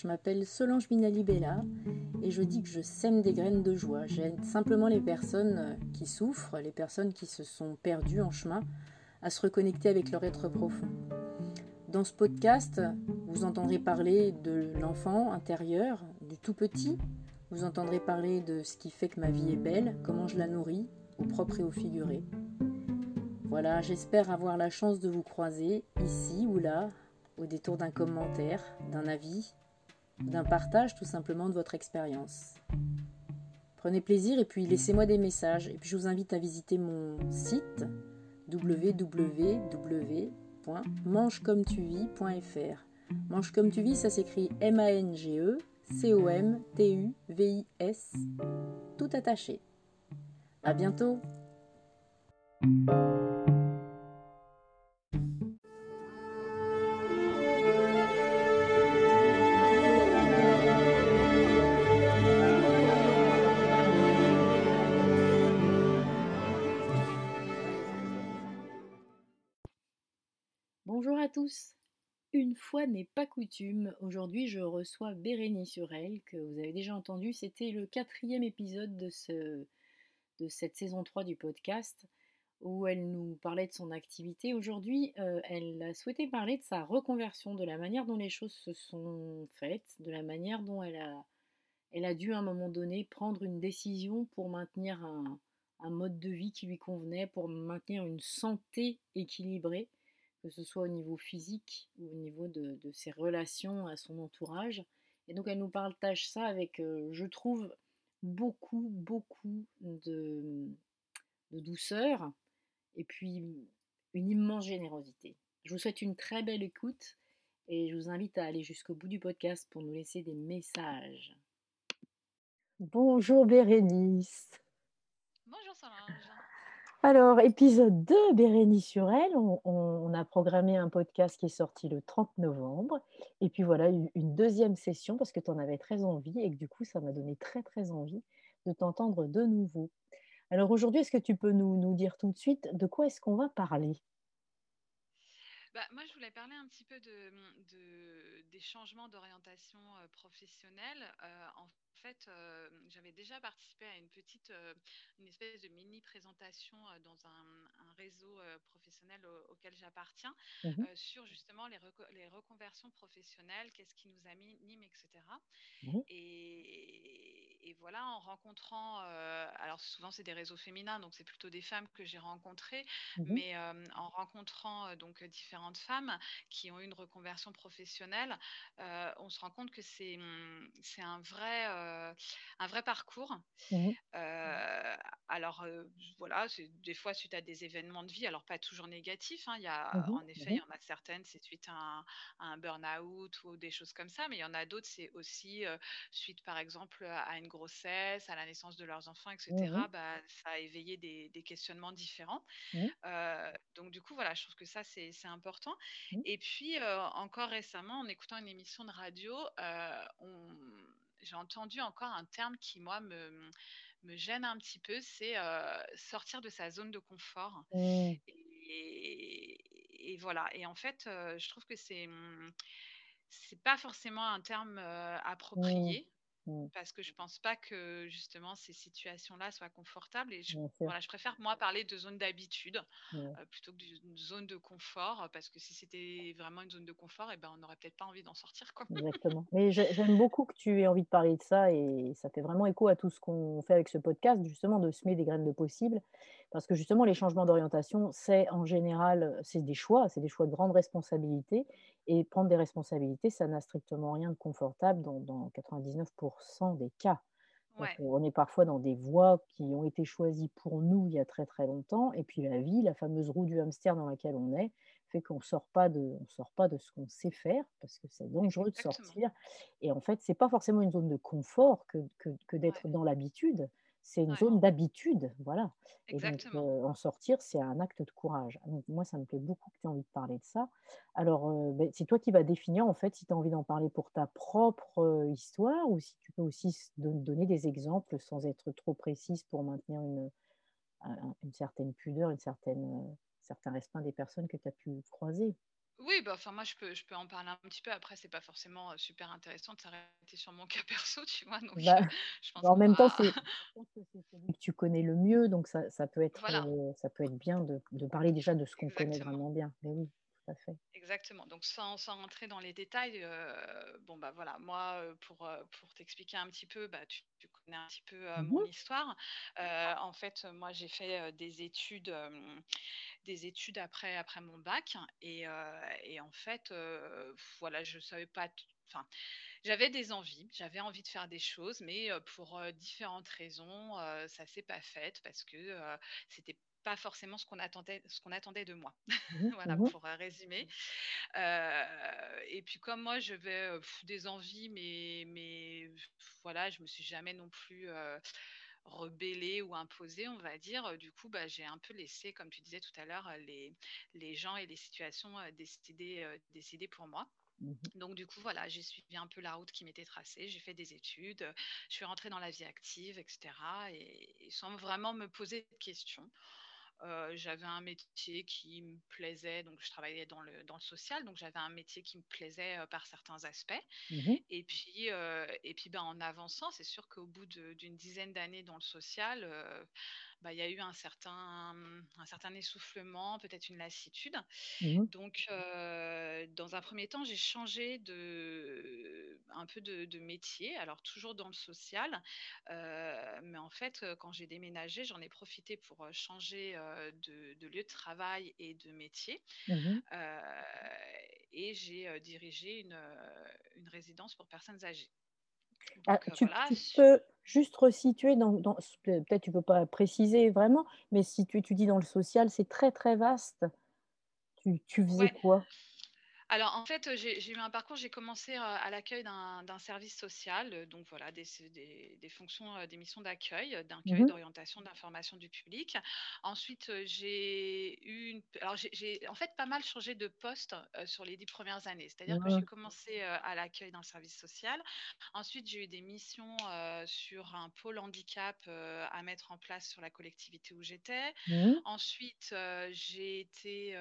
je m'appelle Solange Binali-Bella et je dis que je sème des graines de joie. J'aide simplement les personnes qui souffrent, les personnes qui se sont perdues en chemin, à se reconnecter avec leur être profond. Dans ce podcast, vous entendrez parler de l'enfant intérieur, du tout petit. Vous entendrez parler de ce qui fait que ma vie est belle, comment je la nourris, au propre et au figuré. Voilà, j'espère avoir la chance de vous croiser ici ou là, au détour d'un commentaire, d'un avis, d'un partage tout simplement de votre expérience. Prenez plaisir et puis laissez-moi des messages. Et puis je vous invite à visiter mon site www.mangecometuvis.fr. Mange comme tu vis, ça s'écrit M-A-N-G-E, C-O-M-T-U-V-I-S, tout attaché. À bientôt! Tous. Une fois n'est pas coutume, aujourd'hui je reçois Bérénice Surel, que vous avez déjà entendu, c'était le quatrième épisode de, ce, cette saison 3 du podcast où elle nous parlait de son activité. Aujourd'hui, euh, elle a souhaité parler de sa reconversion, de la manière dont les choses se sont faites, de la manière dont elle a, elle a dû à un moment donné prendre une décision pour maintenir un mode de vie qui lui convenait, pour maintenir une santé équilibrée que ce soit au niveau physique ou au niveau de, ses relations à son entourage. Et donc elle nous partage ça avec, euh, je trouve, beaucoup, beaucoup de, douceur et puis une immense générosité. Je vous souhaite une très belle écoute et je vous invite à aller jusqu'au bout du podcast pour nous laisser des messages. Bonjour Bérénice. Bonjour Solange. Alors, épisode 2, Bérénice sur elle, on, a programmé un podcast qui est sorti le 30 novembre. Et puis voilà, une deuxième session parce que tu en avais très envie et que du coup, ça m'a donné très très envie de t'entendre de nouveau. Alors aujourd'hui, est-ce que tu peux nous, dire tout de suite de quoi est-ce qu'on va parler? Bah, moi, je voulais parler un petit peu de, des changements d'orientation euh, professionnelle. Euh, en fait, euh, j'avais déjà participé à une petite, une espèce de mini présentation dans un, réseau professionnel auquel j'appartiens mmh sur justement les, les reconversions professionnelles, qu'est-ce qui nous anime, etc. Mmh et, et, voilà, en rencontrant, alors souvent c'est des réseaux féminins, donc c'est plutôt des femmes que j'ai rencontrées, mmh mais en rencontrant donc différents de femmes qui ont eu une reconversion professionnelle, euh, on se rend compte que c'est hum, un, vrai, euh, un vrai parcours. Mmh euh, alors, voilà, des fois suite à des événements de vie, alors pas toujours négatifs. Hein, y a, mmh En effet, il y mmh en a certaines, c'est suite à un, burn-out ou des choses comme ça, mais il y en a d'autres, c'est aussi suite, par exemple, à une grossesse, à la naissance de leurs enfants, etc. Bah, ça a éveillé des, des questionnements différents. donc, du coup, voilà, je trouve que ça, c'est important. Et puis, euh, encore récemment, en écoutant une émission de radio, euh, j'ai entendu encore un terme qui, moi, me, me gêne un petit peu, c'est euh, sortir de sa zone de confort. Mmh. Et, voilà. Et en fait, je trouve que c'est c'est pas forcément un terme approprié. Mmh. parce que je pense pas que justement ces situations-là soient confortables. Et je, voilà, je préfère moi parler de zone d'habitude euh, plutôt que d'une zone de confort, parce que si c'était vraiment une zone de confort, et eh ben, on n'aurait peut-être pas envie d'en sortir. Quoi. Exactement. Mais j'aime beaucoup que tu aies envie de parler de ça et ça fait vraiment écho à tout ce qu'on fait avec ce podcast, justement de semer des graines de possible. Parce que justement, les changements d'orientation, c'est en général, c'est des choix, c'est des choix de grande responsabilité. Et prendre des responsabilités, ça n'a strictement rien de confortable dans, 99% des cas. On est parfois dans des voies qui ont été choisies pour nous il y a très très longtemps, et puis la vie, la fameuse roue du hamster dans laquelle on est, fait qu'on ne sort pas de, on sort pas de ce qu'on sait faire, parce que c'est dangereux de sortir. Et en fait, ce n'est pas forcément une zone de confort que, que, d'être dans l'habitude c'est une zone d'habitude, voilà. Et donc, euh, en sortir, c'est un acte de courage. Donc, moi, ça me plaît beaucoup que tu aies envie de parler de ça. Alors, euh, ben, c'est toi qui vas définir, en fait, si tu as envie d'en parler pour ta propre euh, histoire ou si tu peux aussi donner des exemples sans être trop précise pour maintenir une, une certaine pudeur, une certaine, certain respect des personnes que tu as pu croiser. Oui, bah, enfin, moi, je peux je peux en parler un petit peu. Après, c'est pas forcément, heu, super intéressant de s'arrêter sur mon cas perso, tu vois? Donc Bah, je pense en qu'on même temps, c'est celui que tu connais le mieux, donc ça ça peut être, voilà, heu, ça peut être bien de de parler déjà de ce qu'on connaît vraiment bien. Mais oui, tout à fait. Exactement. Donc sans sans rentrer dans les détails, heu, bon, bah, voilà, moi, heu, pour, heu, pour t'expliquer un petit peu, bah, tu tu connais un petit peu, Mmh mon histoire. En fait, moi, j'ai fait, des études, des études après après mon bac et et en fait, voilà, je savais pas enfin, j'avais des envies, j'avais envie de faire des choses, mais pour, différentes raisons, ça s'est pas fait parce que, c'était pas forcément ce qu'on attendait ce qu'on attendait de moi. Mmh mh. Voilà, Mmh pour, résumer. Et puis comme moi je vais, des envies, mais mais voilà, je me suis jamais non plus, rebellée ou imposée, on va dire. Du coup, bah, j'ai un peu laissé, comme tu disais tout à l'heure, heu, les les gens et les situations, décider pour moi. Mmh Donc du coup, voilà, j'ai suivi un peu la route qui m'était tracée. J'ai fait des études, je suis rentrée dans la vie active et cetera et et sans vraiment me poser de questions. Heu, j'avais un métier qui me plaisait, donc je travaillais dans le dans le social, donc j'avais un métier qui me plaisait, heu, par certains aspects. Mmh et puis, heu et puis, ben, en avançant, c'est sûr qu'au bout d'une dizaine d'années dans le social, bah, il y a eu un certain, un certain essoufflement, peut-être une lassitude. Mmh Donc, dans un premier temps, j'ai changé de un peu de de métier, alors toujours dans le social, heu, mais en fait, heu, quand j'ai déménagé, j'en ai profité pour, heu, changer, de de lieu de travail et de métier, Mmh et j'ai, dirigé une, résidence pour personnes âgées. Ah, Donc, tu voilà, tu peux juste resituer dans peut-être tu peux pas préciser vraiment, mais si tu tu dis dans le social, c'est très, très vaste. Tu tu faisais ouais. quoi? Alors en fait, j'ai eu un parcours, j'ai commencé, heu, à l'accueil d'un service social, heu, donc voilà des s des des fonctions, heu, des missions d'accueil, Mmh d'accueil, mh. d'orientation, d'information du public. Ensuite, j'ai eu une alors j'ai en fait pas mal changé de poste, sur les 10 premières années. C'est-à-dire que j'ai Mmh. commencé, à l'accueil d'un service social. Ensuite, j'ai eu des missions, sur un pôle handicap, à mettre en place sur la collectivité où j'étais. Mmh. Ensuite, j'ai été,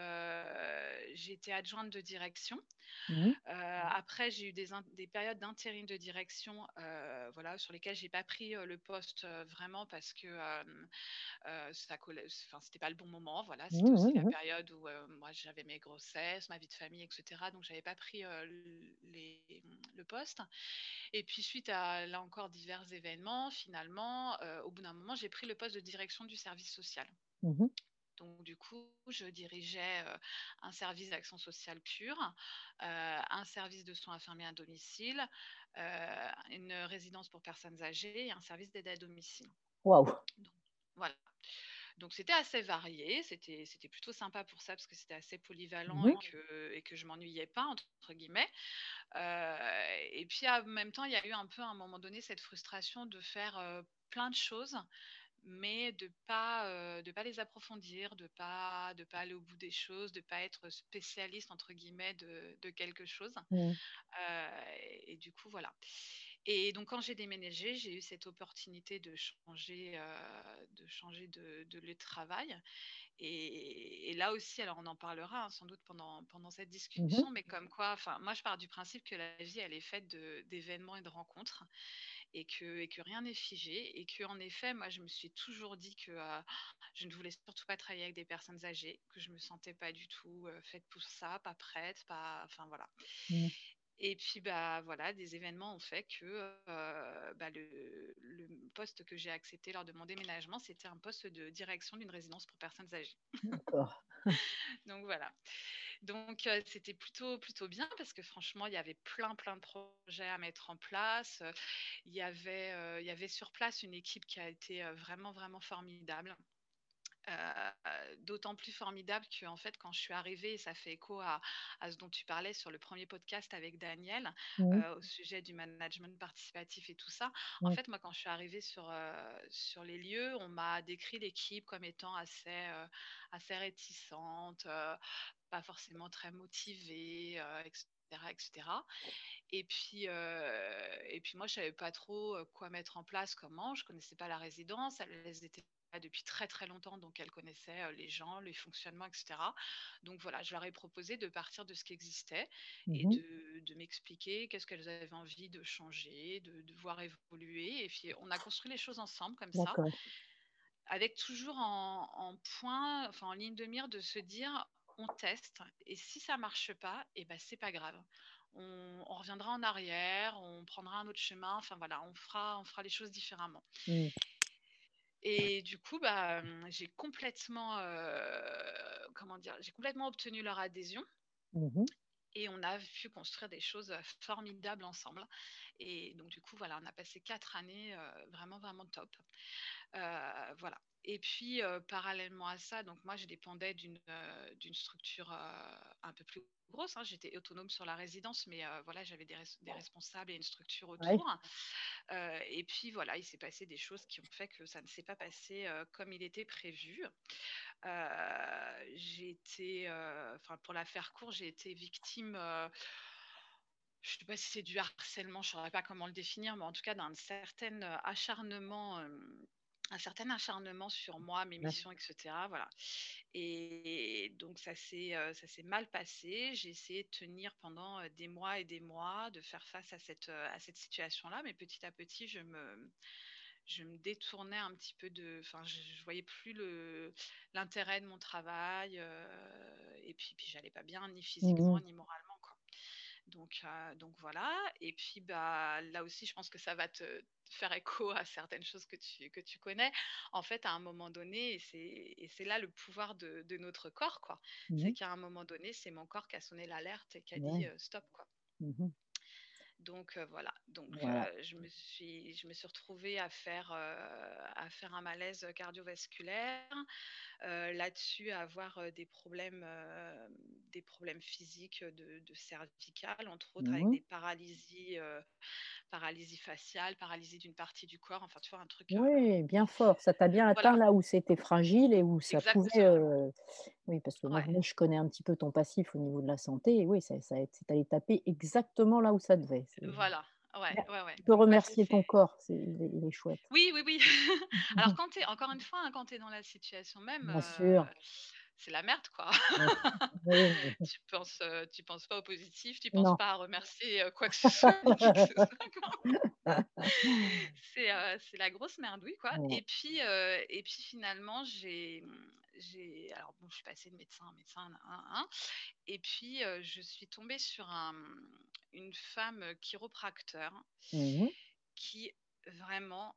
été adjointe de direction. Mmh. Heu, après, j'ai eu des périodes d'intérim de direction, heu, voilà, sur lesquelles j'ai pas pris, heu, le poste, vraiment parce que, ça collait enfin, c'était pas le bon moment, voilà. C'était aussi la période où, moi, j'avais mes grossesses, ma vie de famille et cetera, donc j'avais pas pris, les le poste et puis suite à, là encore, divers événements, finalement, au bout d'un moment, j'ai pris le poste de direction du service social. Mmh Donc du coup, je dirigeais, heu, un service d'action sociale pure, heu, un service de soins infirmiers à domicile, heu, une résidence pour personnes âgées et un service d'aide à domicile. Waouh! Donc voilà. Donc c'était assez varié, c'était plutôt sympa pour ça parce que c'était assez polyvalent et que et que je m'ennuyais pas entre guillemets. Et puis en même temps, il y a eu un peu à un moment donné cette frustration de faire, plein de choses mais de pas, heu, de pas les approfondir, de pas de pas aller au bout des choses, de pas être «spécialiste» entre guillemets de de quelque chose. Mmh. Heu et du coup, voilà. Et donc quand j'ai déménagé, j'ai eu cette opportunité de changer, heu, de changer de de lieu de travail et et là aussi, alors on en parlera, hein, sans doute pendant pendant cette Mmh discussion, mais comme quoi, enfin, moi je pars du principe que la vie, elle est faite d'événements et de rencontres et que et que rien n'est figé et que en effet, moi, je me suis toujours dit que, heu, je ne voulais surtout pas travailler avec des personnes âgées, que je me sentais pas du tout, heu, faite pour ça, pas prête, pas enfin voilà. Mmh. Et puis, bah, voilà, des événements ont fait que, heu, bah, le le poste que j'ai accepté lors de mon déménagement, c'était un poste de direction d'une résidence pour personnes âgées. D'accord. Donc voilà. Donc heu, c'était plutôt plutôt bien parce que franchement, il y avait plein, plein de projets à mettre en place, il y avait, heu, il y avait sur place une équipe qui a été, heu, vraiment, vraiment formidable. D'autant plus formidable qu'en fait, quand je suis arrivée et ça fait écho à à ce dont tu parlais sur le premier podcast avec Daniel, Mmh. au sujet du management participatif et tout ça. En fait, moi, quand je suis arrivée sur, sur les lieux, on m'a décrit l'équipe comme étant assez, assez réticente, pas forcément très motivée, heu, et cetera, et puis, heu et puis moi, je savais pas trop, heu, quoi mettre en place, comment. Je connaissais pas la résidence, elles étaient depuis très très longtemps, donc elle connaissait les gens, les fonctionnements, etc. Donc voilà, je leur ai proposé de partir de ce qui existait et Mmh de, de m'expliquer qu'est-ce qu'elles avaient envie de changer, de, de voir évoluer. Et puis on a construit les choses ensemble comme ça, avec toujours en, en point, enfin en ligne de mire de se dire on teste et si ça marche pas, et ben c'est pas grave. On, on reviendra en arrière, on prendra un autre chemin. Enfin voilà, on fera, on fera les choses différemment. Mmh. Et du coup, bah, mmh, j'ai complètement, heu, comment dire? J'ai complètement obtenu leur adhésion Mmh mh. et on a pu construire des choses, formidables ensemble. Et donc du coup, voilà, on a passé 4 années, heu, vraiment, vraiment top. Voilà. Et puis, heu, parallèlement à ça, donc moi, je dépendais d'une, d'une structure, heu, un peu plus grosse, hein. J'étais autonome sur la résidence, mais, voilà, j'avais des res des responsables et une structure autour. Et puis voilà, il s'est passé des choses qui ont fait que ça ne s'est pas passé, comme il était prévu. J'ai été, enfin pour la faire court, j'ai été victime, je sais pas si c'est du harcèlement, je saurais pas comment le définir, mais en tout cas d'un certain, acharnement, un certain acharnement sur moi, mes missions et cetera, voilà. Et donc ça s'est, heu, ça s'est mal passé. J'ai essayé de tenir pendant, des mois et des mois, de faire face à cette, heu, à cette situation-là, mais petit à petit, je me je me détournais un petit peu de enfin, je voyais plus le l'intérêt de mon travail, et puis puis j'allais pas bien ni Mmh physiquement ni moralement. Donc heu, donc voilà et puis, bah, là aussi, je pense que ça va te te faire écho à certaines choses que tu que tu connais. En fait, à un moment donné et c'est là le pouvoir de de notre corps, quoi. Mmh C'est qu'à un moment donné, c'est mon corps qui a sonné l'alerte et qui a dit, heu: «Stop», quoi. Mmh mh. Donc heu, voilà, donc Voilà. je me suis je me suis retrouvée à faire, à faire un malaise cardiovasculaire, là-dessus à avoir, des problèmes, des problèmes physiques, de de cervicales, entre autres, Mmh avec mh. des paralysies, heu, paralysie faciale, paralysie d'une partie du corps, enfin, tu vois, un truc, heu Ouais, bien fort. Ça t'a bien atteint là où c'était fragile et où ça pouvait, exactement. oui, parce que moi Ouais, moi je connais un petit peu ton passif au niveau de la santé et oui, ça ça c'est allé taper exactement là où ça devait. Voilà, ouais, ouais, ouais, tu peux remercier ton corps, c'est il est il est chouette. Oui, oui, oui. Mmh Alors quand es encore une fois, hein, quand tu es dans la situation même, Bien sûr. heu, c'est la merde, quoi. Ouais. Tu penses, tu penses pas au positif, tu penses non. pas à remercier, heu, quoi que ce soit, quoi. C'est, la grosse merdouille, quoi et puis, et puis finalement, j'ai, j'ai alors bon, je suis passée de médecin en médecin, et puis, je suis tombée sur un, une femme, chiropracteur Mmh mh. qui vraiment,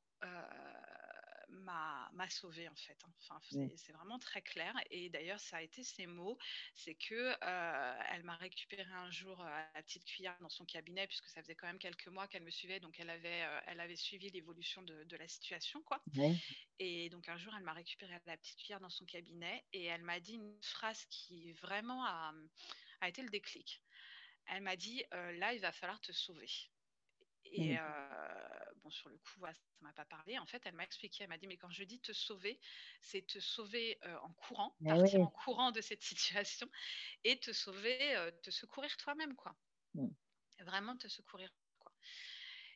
m'a m'a sauvée en fait, hein. Enfin, c'est vraiment très clair et d'ailleurs ça a été ses mots, c'est que, heu, elle m'a récupéré un jour, heu, à la petite cuillère dans son cabinet puisque ça faisait quand même quelques mois qu'elle me suivait, donc elle avait, heu, elle avait suivi l'évolution de de la situation, quoi Ouais. et donc un jour, elle m'a récupéré à la petite cuillère dans son cabinet et elle m'a dit une phrase qui vraiment a, a été le déclic. Elle m'a dit: «Heu, là, il va falloir te sauver». Et. Bon, sur le coup, voilà, ça m'a pas parlé. En fait, elle m'a expliqué, elle m'a dit: «Mais quand je dis te sauver, c'est te sauver, heu, en courant, Eh partir en courant de cette situation et te sauver, heu, te secourir toi-même, quoi. Mmh. Vraiment te secourir, quoi».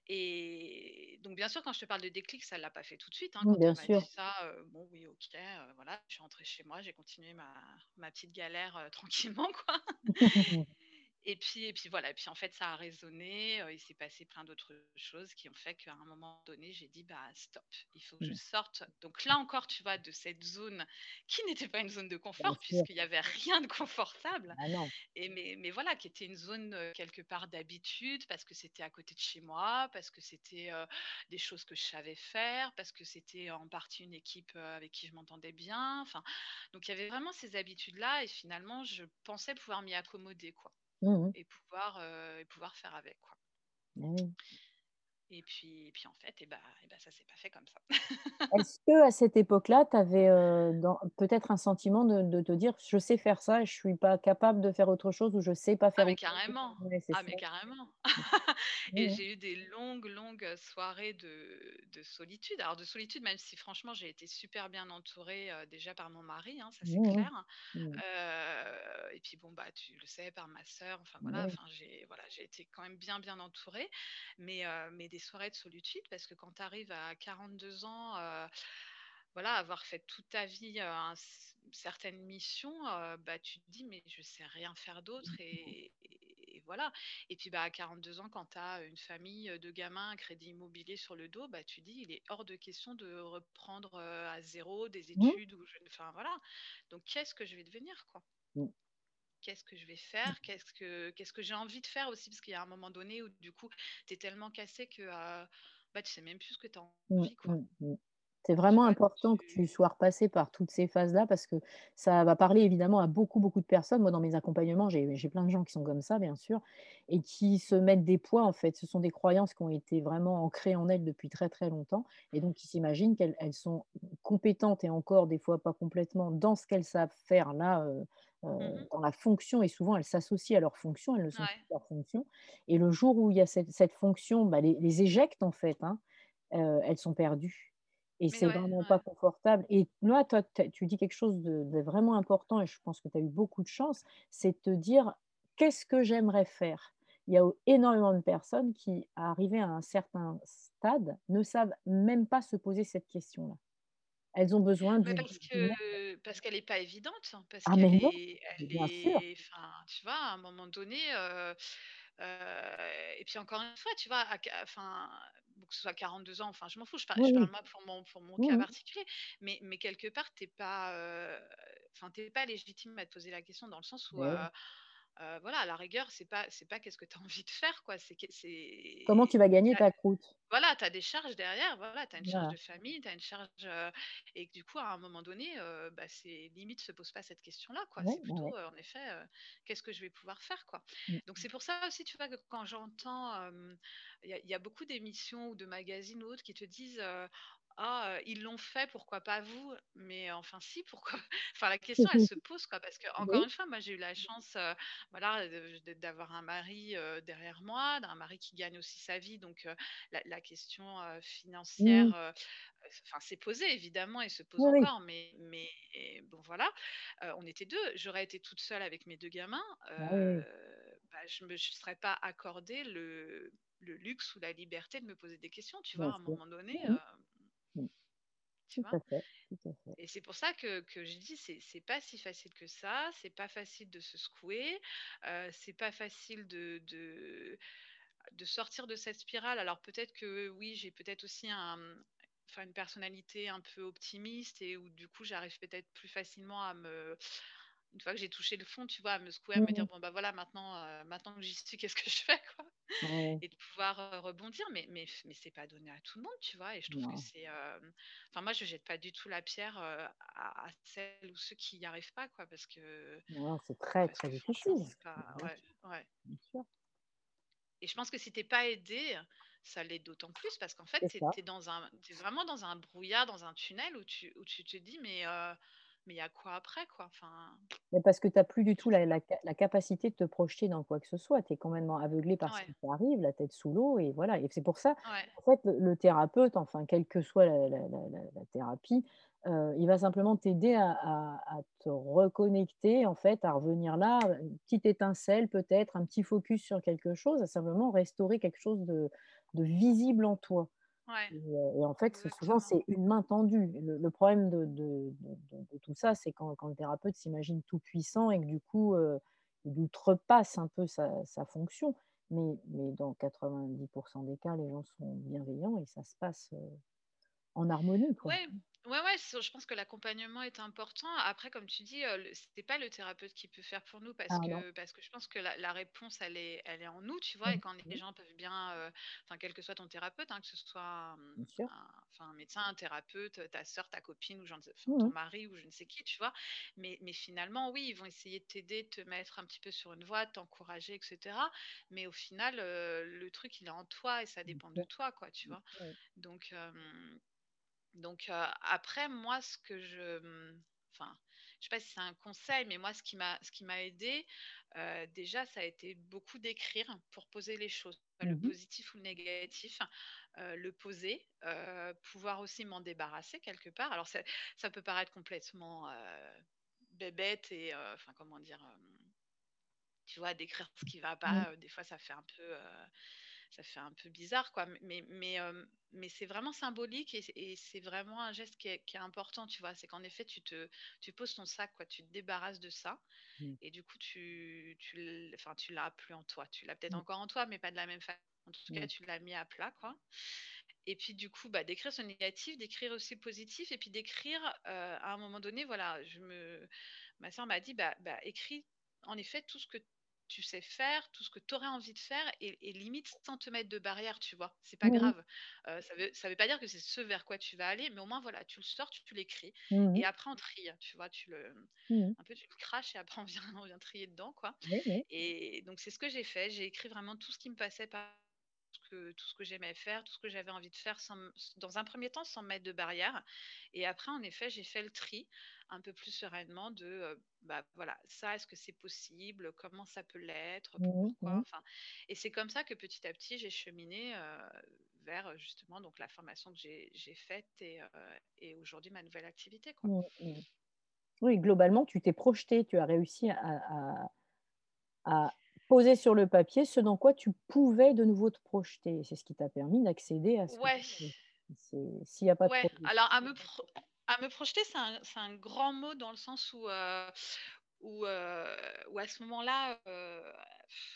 Et donc bien sûr, quand je te parle de déclic, ça l'a pas fait tout de suite, hein. Quand bien elle m'a dit sûr. ça, heu, bon, oui, OK, voilà, je suis rentrée chez moi, j'ai continué ma ma petite galère, tranquillement, quoi. Et puis et puis voilà et puis en fait ça a résonné, il s'est passé plein d'autres choses qui ont fait qu'à un moment donné, j'ai dit: «Bah stop, il faut que je Mmh. sorte». Donc là encore, tu vois, de cette zone qui n'était pas une zone de confort puisqu'il y avait rien de confortable Ah non. et mais mais voilà, qui était une zone, quelque part d'habitude parce que c'était à côté de chez moi, parce que c'était, des choses que je savais faire, parce que c'était en partie une équipe, avec qui je m'entendais bien, enfin, donc il y avait vraiment ces habitudes-là et finalement je pensais pouvoir m'y accommoder, quoi Mmh mh. et pouvoir, heu et pouvoir faire avec, quoi. Oui. Et puis et puis, en fait et bah et bah, ça s'est pas fait comme ça. Est-ce qu'à cette époque-là, tu avais, dans peut-être un sentiment de de te dire: «Je sais faire ça et je suis pas capable de faire autre chose» ou «Je sais pas Ah faire mais autre chose»? carrément! Ouais, c'est Ah ça. mais carrément! Et j'ai eu des longues, longues, soirées de de solitude. Alors de solitude, même si franchement j'ai été super bien entourée, heu, déjà par mon mari, hein, ça c'est Mmh mh. clair. Mmh. Heu et puis bon, bah, tu le sais, par ma sœur, enfin voilà, enfin j'ai voilà, été quand même bien, bien entourée. Mais mais des soirées de solitude parce que quand tu arrives à 42 ans, heu voilà, avoir fait toute ta vie, heu, un certaines missions, heu, bah, tu te dis: «Mais je sais rien faire d'autre» et et voilà et puis, bah, à 42 ans, quand tu as une famille, heu, de gamins, un crédit immobilier sur le dos, bah, tu dis: «Il est hors de question de reprendre, à 0 des Mmh. études» ou je ne enfin, voilà. Donc qu'est-ce que je vais devenir, quoi? Mmh. Qu'est-ce que je vais faire? Qu'est-ce que qu'est-ce que j'ai envie de faire aussi? Parce qu'il y a un moment donné où du coup, tu es tellement cassé que, heu, bah, tu sais même plus ce que tu as Mmh, envie, quoi. Mmh, mmh. C'est vraiment important que tu sois repassé par toutes ces phases-là parce que ça va parler évidemment à beaucoup, beaucoup de personnes. Moi, dans mes accompagnements, j'ai plein de gens qui sont comme ça, bien sûr, et qui se mettent des poids, en fait. Ce sont des croyances qui ont été vraiment ancrées en elles depuis très, très longtemps et donc qui s'imaginent qu'elles elles sont compétentes et encore des fois pas complètement dans ce qu'elles savent faire là, heu mmh heu, mh. dans la fonction et souvent elles s'associent à leur fonction, elles ne sont plus leur fonction et le jour où il y a cette cette fonction, bah, les les éjectent en fait, hein, heu, elles sont perdues et c'est ouais, vraiment pas confortable et là, toi, tu dis quelque chose de de vraiment important et je pense que tu as eu beaucoup de chance, c'est de te dire: «Qu'est-ce que j'aimerais faire?» il y a énormément de personnes qui, arrivées à un certain stade, ne savent même pas se poser cette question-là. Elles ont besoin du parce que parce qu'elle est pas évidente, hein, parce ah mais non, est elle bien sûr. est tu vois, à un moment donné, heu heu et puis encore une fois, tu vois, enfin, bon, que ce soit 42 ans, enfin, je m'en fous, je parle Oui, je parle moi pour mon pour mon cas particulier, mais mais quelque part, tu es pas, es pas légitime à te poser la question dans le sens où, oui. heu heu, voilà, à la rigueur, c'est pas c'est pas qu'est-ce que tu as envie de faire, quoi, c'est que Comment c'est tu vas gagner ta croûte? voilà, tu as des charges derrière, voilà, tu as une charge de famille, tu as une charge, heu et que du coup, à un moment donné, heu, bah, c'est limite se pose pas cette question-là, quoi. Ouais, C'est ouais. plutôt, heu, en effet, qu'est-ce que je vais pouvoir faire, quoi? Mmh. Donc c'est pour ça aussi, tu vois, que quand j'entends, il y y a beaucoup d'émissions ou de magazines ou autres qui te disent, «Ah, ils l'ont fait, pourquoi pas vous?» mais enfin si, pourquoi enfin la question elle se pose, quoi, parce que encore Oui. une fois, moi j'ai eu la chance, voilà, d'avoir un mari, derrière moi, d'un mari qui gagne aussi sa vie donc la la question, financière, Mmh. enfin s'est posée évidemment et se pose Oui, encore, mais mais bon voilà, on était 2. J'aurais été toute seule avec mes 2 gamins, Ah oui, heu, bah, je me serais pas accordé le le luxe ou la liberté de me poser des questions, tu vois? À un moment donné. Mmh. Tu Tout vois? à fait, tout à fait. Et c'est pour ça que que je dis c'est c'est pas si facile que ça, c'est pas facile de se secouer, heu, c'est pas facile de de de sortir de cette spirale. Alors peut-être que oui, j'ai peut-être aussi un, enfin une personnalité un peu optimiste et où du coup j'arrive peut-être plus facilement à me une fois que j'ai touché le fond, tu vois, à me secouer, à me Mmh dire: «Bon, bah, voilà maintenant, heu, maintenant que j'y suis, qu'est-ce que je fais, quoi?» Ouais, et de pouvoir, rebondir. Mais mais mais c'est pas donné à tout le monde, tu vois? Et je trouve que c'est, enfin moi je jette pas du tout la pierre, à à celles ou ceux qui y arrivent pas, quoi, parce que c'est très, parce très difficile. pas ouais, bien sûr. Et je pense que si tu es pas aidé, ça l'est d'autant plus parce qu'en fait, tu es vraiment dans un brouillard, dans un tunnel où tu où tu te dis: «Mais mais il y a quoi après, quoi?» enfin, Mais parce que tu as plus du tout la capacité de te projeter dans quoi que ce soit. Tu es complètement aveuglé par ce qui t'arrive, la tête sous l'eau et voilà et c'est pour ça, ouais, en fait, le thérapeute, enfin, quelle que soit la thérapie, heu, il va simplement t'aider à à à te reconnecter, en fait, à revenir là, une petite étincelle peut-être, un petit focus sur quelque chose, à simplement restaurer quelque chose de de visible en toi. Ouais, Et en fait, souvent, c'est une main tendue. Le le problème de de de de de tout ça, c'est quand quand le thérapeute s'imagine tout puissant et que du coup, il outrepasse un peu sa sa fonction. Mais mais dans 90 des cas, les gens sont bienveillants et ça se passe, en harmonie, quoi. Ouais, ouais, ouais, ce je pense que l'accompagnement est important. Après, comme tu dis, le c'est pas le thérapeute qui peut faire pour nous parce Ah que parce que je pense que la la réponse, elle est elle est en nous, tu vois? Et Mmh quand les gens peuvent bien, enfin, quel que soit ton thérapeute, hein, que ce soit un, un médecin, un thérapeute, ta sœur, ta copine ou Mmh ton mh. mari ou je ne sais qui, tu vois? Mais mais finalement, oui, ils vont essayer de t'aider, de te mettre un petit peu sur une voie, de t'encourager et cetera. Mais au final, le truc, il est en toi et ça dépend de toi, quoi, tu vois? Donc donc, heu, après moi ce que je, mmh, enfin, je sais pas si c'est un conseil, mais moi ce qui m'a ce qui m'a aidé déjà ça a été beaucoup d'écrire pour poser les choses, le Mmh mh. positif ou le négatif, heu, le poser, pouvoir aussi m'en débarrasser quelque part. Alors ça ça peut paraître complètement, bébête et enfin comment dire? Hem, tu vois? D'écrire ce qui va Mmh. pas, des fois ça fait un peu, ça fait un peu bizarre, quoi. Mais, mais, euh, mais c'est vraiment symbolique et, c'est vraiment un geste qui est, qui est important, tu vois. C'est qu'en effet, tu, te, tu poses ton sac, quoi. Tu te débarrasses de ça. Mmh. Et du coup, tu, tu, enfin, tu l'as plus en toi. Tu l'as peut-être Mmh. encore en toi, mais pas de la même façon. En tout cas, tu l'as mis à plat, quoi. Et puis, du coup, bah, d'écrire ce négatif, d'écrire aussi le positif, et puis d'écrire euh, à un moment donné, voilà, je me... ma soeur m'a dit, bah, bah, écris en effet tout ce que tu sais faire, tout ce que tu aurais envie de faire, et, limite sans te mettre de barrière, tu vois. C'est pas Mmh grave. Euh, ça veut, ça veut pas dire que c'est ce vers quoi tu vas aller, mais au moins, voilà, tu le sors, tu, l'écris, Mmh et après on trie, tu vois, tu le, Mmh un peu tu le craches, et après on vient, on vient trier dedans, quoi. Et donc c'est ce que j'ai fait. J'ai écrit vraiment tout ce qui me passait par que, tout ce que j'aimais faire, tout ce que j'avais envie de faire, sans, dans un premier temps sans mettre de barrière. Et après, en effet, j'ai fait le tri un peu plus sereinement de, euh, bah voilà, ça, est-ce que c'est possible? Comment ça peut l'être? Mmh Pourquoi? enfin, Et c'est comme ça que petit à petit, j'ai cheminé euh, vers justement donc la formation que j'ai faite et, euh, et aujourd'hui ma nouvelle activité. Quoi. Mmh, mmh. Oui, globalement, tu t'es projeté, tu as réussi à, à, à poser sur le papier ce dans quoi tu pouvais de nouveau te projeter. C'est ce qui t'a permis d'accéder à ce ouais. S'il n'y a pas ouais. de projet. Alors, à me, pro à me projeter, c'est un, un, grand mot dans le sens où, euh, où, euh, où à ce moment-là, euh,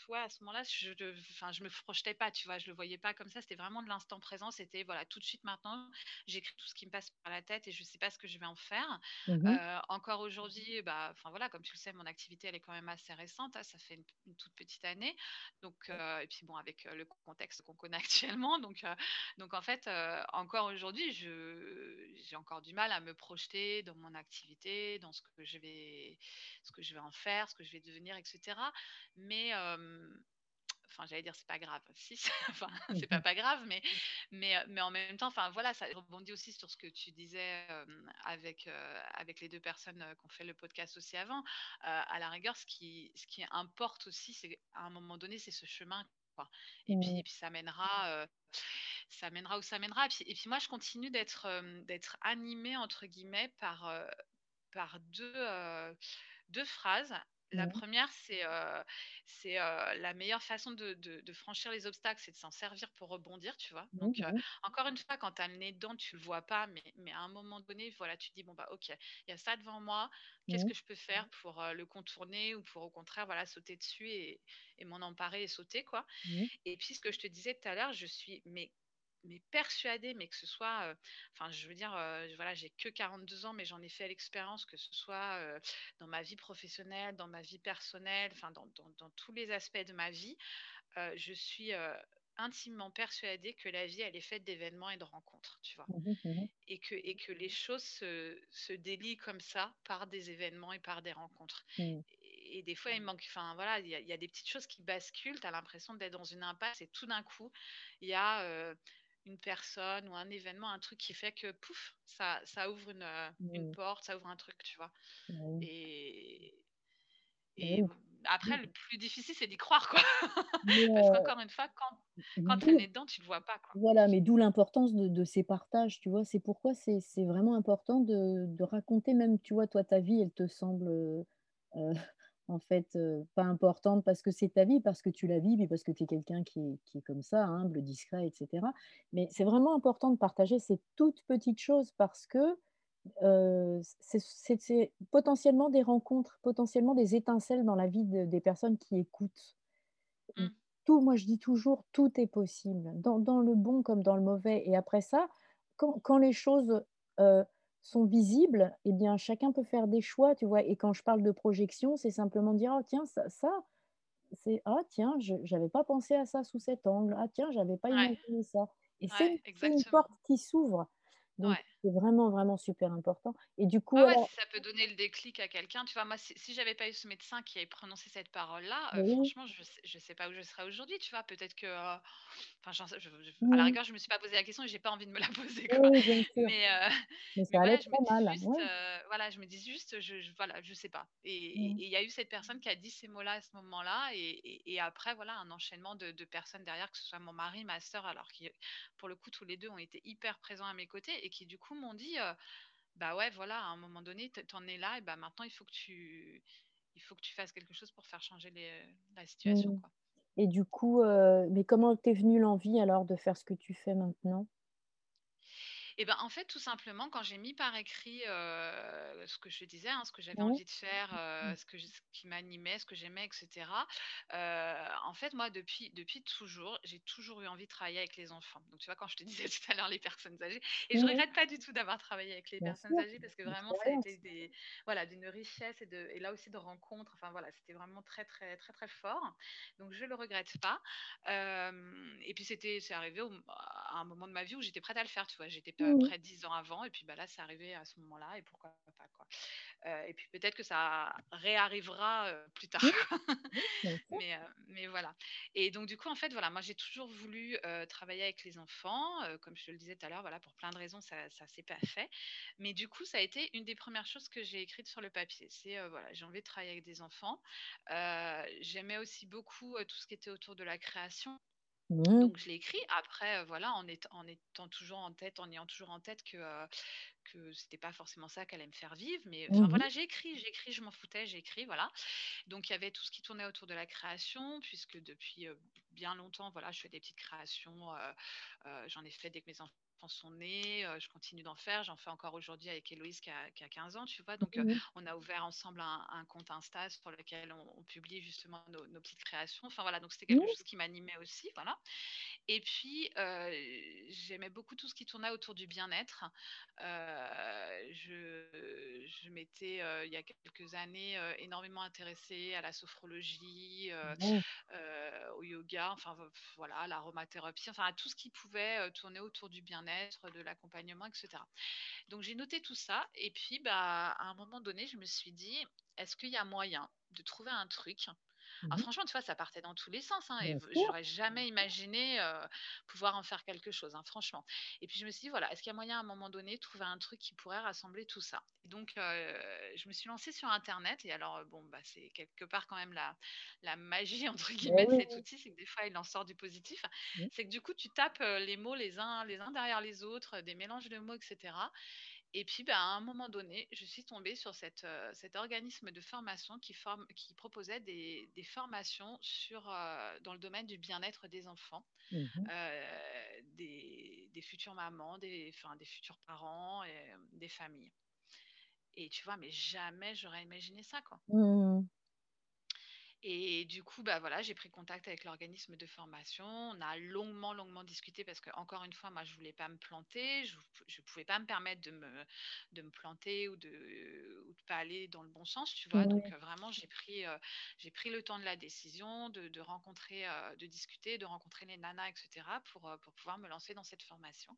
ouais, à ce moment-là, je, enfin, je me projetais pas, tu vois, je le voyais pas comme ça. C'était vraiment de l'instant présent. C'était voilà, tout de suite maintenant, j'écris tout ce qui me passe par la tête et je sais pas ce que je vais en faire. Mmh euh, encore aujourd'hui, bah, voilà, comme tu le sais, mon activité elle est quand même assez récente. Hein, ça fait une, une, toute petite année. Donc euh, et puis bon, avec euh, le contexte qu'on connaît actuellement, donc euh, donc en fait, encore aujourd'hui, j'ai encore du mal à me projeter dans mon activité, dans ce que je vais ce que je vais en faire, ce que je vais devenir, etc. Mais enfin j'allais dire c'est pas grave. Si enfin c'est pas pas grave mais mais mais en même temps enfin voilà ça rebondit aussi sur ce que tu disais euh, avec euh, avec les deux personnes qui ont fait le podcast aussi avant. Euh, à la rigueur ce qui ce qui importe aussi c'est à un moment donné c'est ce chemin quoi. et puis et puis ça mènera ça mènera où ça mènera. Et puis, et puis moi je continue d'être d'être animée entre guillemets par par deux deux phrases la Mmh. première, c'est euh, euh, la meilleure façon de, de, de franchir les obstacles, c'est de s'en servir pour rebondir, tu vois? Mmh Donc, euh, encore une fois, quand tu as le nez dedans, tu le vois pas, mais, mais à un moment donné, voilà, tu te dis, bon, bah, ok, il y a ça devant moi, qu'est-ce Mmh. que je peux faire pour le contourner ou pour au contraire, voilà, sauter dessus et, et m'en emparer et sauter, quoi? Et puis, ce que je te disais tout à l'heure, je suis, mais mais persuadée, mais que ce soit, euh, enfin, je veux dire, euh, voilà, j'ai que 42 ans, mais j'en ai fait l'expérience, que ce soit euh, dans ma vie professionnelle, dans ma vie personnelle, enfin, dans, dans, dans, tous les aspects de ma vie, je suis intimement persuadée que la vie, elle est faite d'événements et de rencontres, tu vois. Mmh mmh Et, que, et que les choses se, se délient comme ça par des événements et par des rencontres. Mmh. Et, et des fois, il manque, enfin, voilà, il y, y, a des petites choses qui basculent, tu as l'impression d'être dans une impasse et tout d'un coup, il y a une personne ou un événement, un truc qui fait que pouf, ça, ça ouvre une, une Mmh. porte, ça ouvre un truc, tu vois. Mmh. Et, et Oui. après, le plus difficile, c'est d'y croire, quoi. Mais, Parce heu, qu'encore une fois, quand, quand tu es dedans, tu le vois pas, quoi. voilà, mais d'où l'importance de de ces partages, tu vois? C'est pourquoi c'est vraiment important de de raconter même, tu vois, toi, ta vie, elle te semble, heu, en fait, pas importante parce que c'est ta vie, parce que tu la vis, puis parce que tu es quelqu'un qui est qui est comme ça, humble, discret et cetera. Mais c'est vraiment important de partager ces toutes petites choses parce que, c'est potentiellement des rencontres, potentiellement des étincelles dans la vie de des personnes qui écoutent. Mmh. Tout moi je dis toujours: «Tout est possible», dans dans le bon comme dans le mauvais et après ça, quand quand les choses, sont visibles et bien chacun peut faire des choix, tu vois? Et quand je parle de projection, c'est simplement dire: «Oh tiens ça ça, c'est ah tiens, je j'avais pas pensé à ça sous cet angle. Ah tiens, j'avais pas Ouais, imaginé ça» et c'est ouais, c'est une porte qui s'ouvre. Donc Ouais. C'est vraiment, vraiment super important et du coup Ah ouais, alors si ça peut donner le déclic à quelqu'un, tu vois, moi, si, si j'avais pas eu ce médecin qui avait prononcé cette parole-là, euh, franchement, je je sais pas où je serais aujourd'hui, tu vois. Peut-être que, euh, enfin, je- je- à la rigueur, je me suis pas posé la question et j'ai pas envie de me la poser, quoi. oui, bien sûr, Mais, euh, mais mais ça allait voilà, je me très dis mal. juste, Ouais. euh, voilà, je me dis juste, je, je- voilà, je sais pas. Et Mmh. et il y a eu cette personne qui a dit ces mots-là à ce moment-là, et, et- et après, voilà, un enchaînement de, de personnes derrière, que ce soit mon mari, ma sœur, alors qui, pour le coup, tous les deux ont été hyper présents à mes côtés et qui, du coup, m'ont dit. euh, bah ouais, voilà, à un moment donné, tu en es là, et bah maintenant, il faut que tu, il faut que tu fasses quelque chose pour faire changer les, la situation, Mmh. quoi. Et du coup, heu, mais comment t'es venue l'envie alors de faire ce que tu fais maintenant? Et ben, en fait, tout simplement, quand j'ai mis par écrit, heu, ce que je disais, hein, ce que j'avais envie de faire, heu, ce que ce qui m'animait, ce que j'aimais et cetera. Heu, en fait, moi, depuis depuis toujours, j'ai toujours eu envie de travailler avec les enfants. Donc tu vois, quand je te disais tout à l'heure les personnes âgées et je Mmh regrette pas du tout d'avoir travaillé avec les Bien personnes sûr, âgées parce que vraiment ça a été des voilà, d'une richesse et de et là aussi de rencontres. Enfin voilà, c'était vraiment très, très, très, très fort. Donc je le regrette pas. Et puis c'était c'est arrivé au à un moment de ma vie où j'étais prête à le faire, tu vois? J'étais pas Mmh prête 10 ans avant et puis, bah, là, c'est arrivé à ce moment-là et pourquoi pas, quoi. Et puis peut-être que ça réarrivera, plus tard. Mais, mais voilà et donc du coup, en fait, voilà, moi, j'ai toujours voulu, travailler avec les enfants, comme je te le disais tout à l'heure, voilà, pour plein de raisons, ça ça s'est pas fait. Mais du coup, ça a été une des premières choses que j'ai écrites sur le papier. C'est, voilà, j'ai envie de travailler avec des enfants. J'aimais aussi beaucoup, tout ce qui était autour de la création. Mmh Donc je l'ai écrit. Après, heu, voilà, en étant en étant toujours en tête en ayant toujours en tête que, heu, que c'était pas forcément ça qui allait me faire vivre. Mais enfin Mmh voilà, j'ai écrit, j'ai écrit, je m'en foutais, j'ai écrit, voilà. Donc il y avait tout ce qui tournait autour de la création, puisque depuis, heu, bien longtemps, voilà, je fais des petites créations, j'en ai fait dès que mes enfants sont nés, heu, je continue d'en faire. J'en fais encore aujourd'hui avec Héloïse qui a qui a 15 ans, tu vois? Donc, Mmh on a ouvert ensemble un un compte Insta sur lequel on on publie justement nos nos petites créations. Enfin voilà, donc c'était quelque Mmh. chose qui m'animait aussi, voilà. Et puis, j'aimais beaucoup tout ce qui tournait autour du bien-être. Je je m'étais, il y a quelques années, énormément intéressée à la sophrologie, au yoga, enfin voilà, l'aromathérapie, enfin à tout ce qui pouvait, tourner autour du bien-être, de l'accompagnement et cetera. Donc j'ai noté tout ça et puis, bah, à un moment donné, je me suis dit: «Est-ce qu'il y a moyen de trouver un truc alors Mmh franchement, tu vois, ça partait dans tous les sens, hein, et j'aurais jamais imaginé, pouvoir en faire quelque chose, hein, franchement. Et puis je me suis dit: «Voilà, est-ce qu'il y a moyen à un moment donné de trouver un truc qui pourrait rassembler tout ça?» et donc je me suis lancée sur internet et alors, bon, bah, c'est quelque part quand même la la «magie» entre Eh guillemets de cet outil, c'est que des fois il en sort du positif. Mmh. C'est que du coup tu tapes, les mots les uns les uns derrière les autres, des mélanges de mots et cetera et puis, bah, à un moment donné, je suis tombée sur cet, heu, cet organisme de formation qui forme qui proposait des des formations sur, heu, dans le domaine du bien-être des enfants, Mmh mh. heu, des des futures mamans, des enfin, des futurs parents et des familles et tu vois? Mais jamais j'aurais imaginé ça, quoi. Mmh Et du coup, bah, voilà, j'ai pris contact avec l'organisme de formation. On a longuement, longuement discuté parce que encore une fois, moi, je voulais pas me planter. Je ne pouvais pas me permettre de me, de me planter ou de, ou de pas aller dans le bon sens, tu vois. Donc, euh, vraiment, j'ai pris, euh, j'ai pris le temps de la décision, de, de rencontrer, euh, de discuter, de rencontrer les nanas, etc., pour, pour pouvoir me lancer dans cette formation.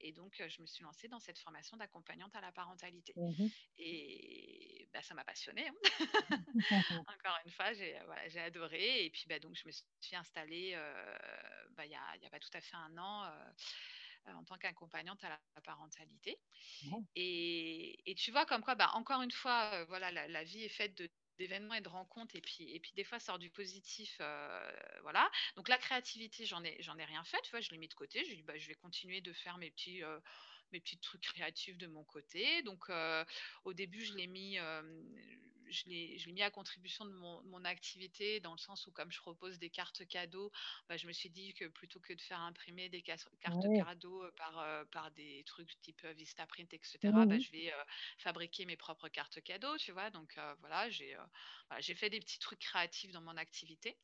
Et donc, je me suis lancée dans cette formation d'accompagnante à la parentalité. Mmh mh. Et bah, ça m'a passionnée, hein. Encore une fois, j'ai, voilà, j'ai adoré et puis, bah, donc je me suis installée, heu, bah, il y a il y a pas tout à fait un an, heu, en tant qu'accompagnante à la parentalité et et tu vois comme quoi, bah, encore une fois, voilà, la la vie est faite de d'événements et de rencontres et puis et puis des fois ça sort du positif, voilà. Donc la créativité, j'en ai j'en ai rien fait, tu vois? Je l'ai mis de côté. J'ai dit: «Bah, je vais continuer de faire mes petits, mes petits trucs créatifs de mon côté». Donc au début, je l'ai mis, je l'ai mis à contribution de mon mon activité dans le sens où comme je propose des cartes cadeaux, bah, je me suis dit que plutôt que de faire imprimer des cartes cadeaux, par, heu, par des trucs type, heu, Vistaprint et cetera, bah, Mmh je vais, fabriquer mes propres cartes cadeaux, tu vois? Donc voilà, j'ai, voilà, fait des petits trucs créatifs dans mon activité.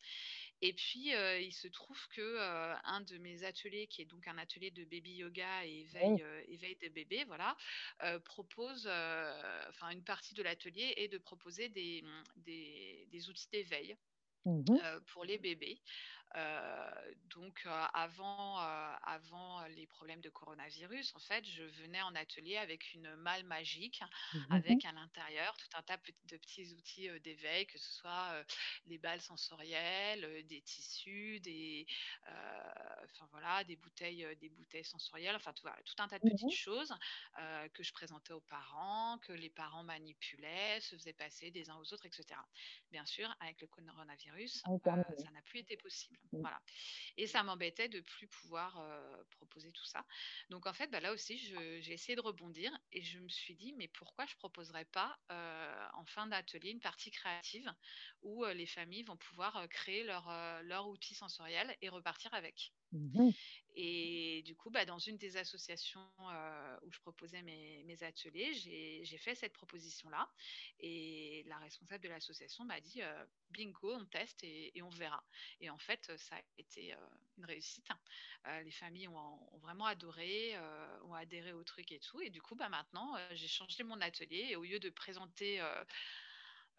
Et puis, il se trouve que, un de mes ateliers qui est donc un atelier de baby yoga et éveil, éveil des bébés, voilà, propose, enfin une partie de l'atelier est de proposer des, des des outils d'éveil, Mmh mh. heu, pour les bébés. Heu, donc, heu, avant, heu, avant les problèmes de coronavirus, en fait, je venais en atelier avec une malle magique, Mmh mh. avec à l'intérieur tout un tas de petits outils, d'éveil, que ce soit, les balles sensorielles, des tissus, des, enfin voilà, des bouteilles, des bouteilles sensorielles, enfin tout voilà, tout un tas de petites Mmh choses, heu, que je présentais aux parents, que les parents manipulaient, se faisaient passer des uns aux autres et cetera. Bien sûr, avec le coronavirus Ah euh, ça n'a plus été possible. Mmh. Voilà. Et ça m'embêtait de plus pouvoir euh, proposer tout ça. Donc en fait, bah, là aussi, j'ai essayé de rebondir et je me suis dit, mais pourquoi je proposerais pas euh, en fin d'atelier une partie créative où euh, les familles vont pouvoir créer leur outil sensoriel et repartir avec? Mmh Et du coup, bah, dans une des associations euh, où je proposais mes, mes ateliers, j'ai fait cette proposition-là. Et la responsable de l'association m'a dit euh, bingo, on teste et, et on verra. Et en fait, ça a été euh, une réussite. Euh, les familles ont, ont vraiment adoré, euh, ont adhéré au truc et tout. Et du coup, bah, maintenant, euh, j'ai changé mon atelier. Et au lieu de présenter euh,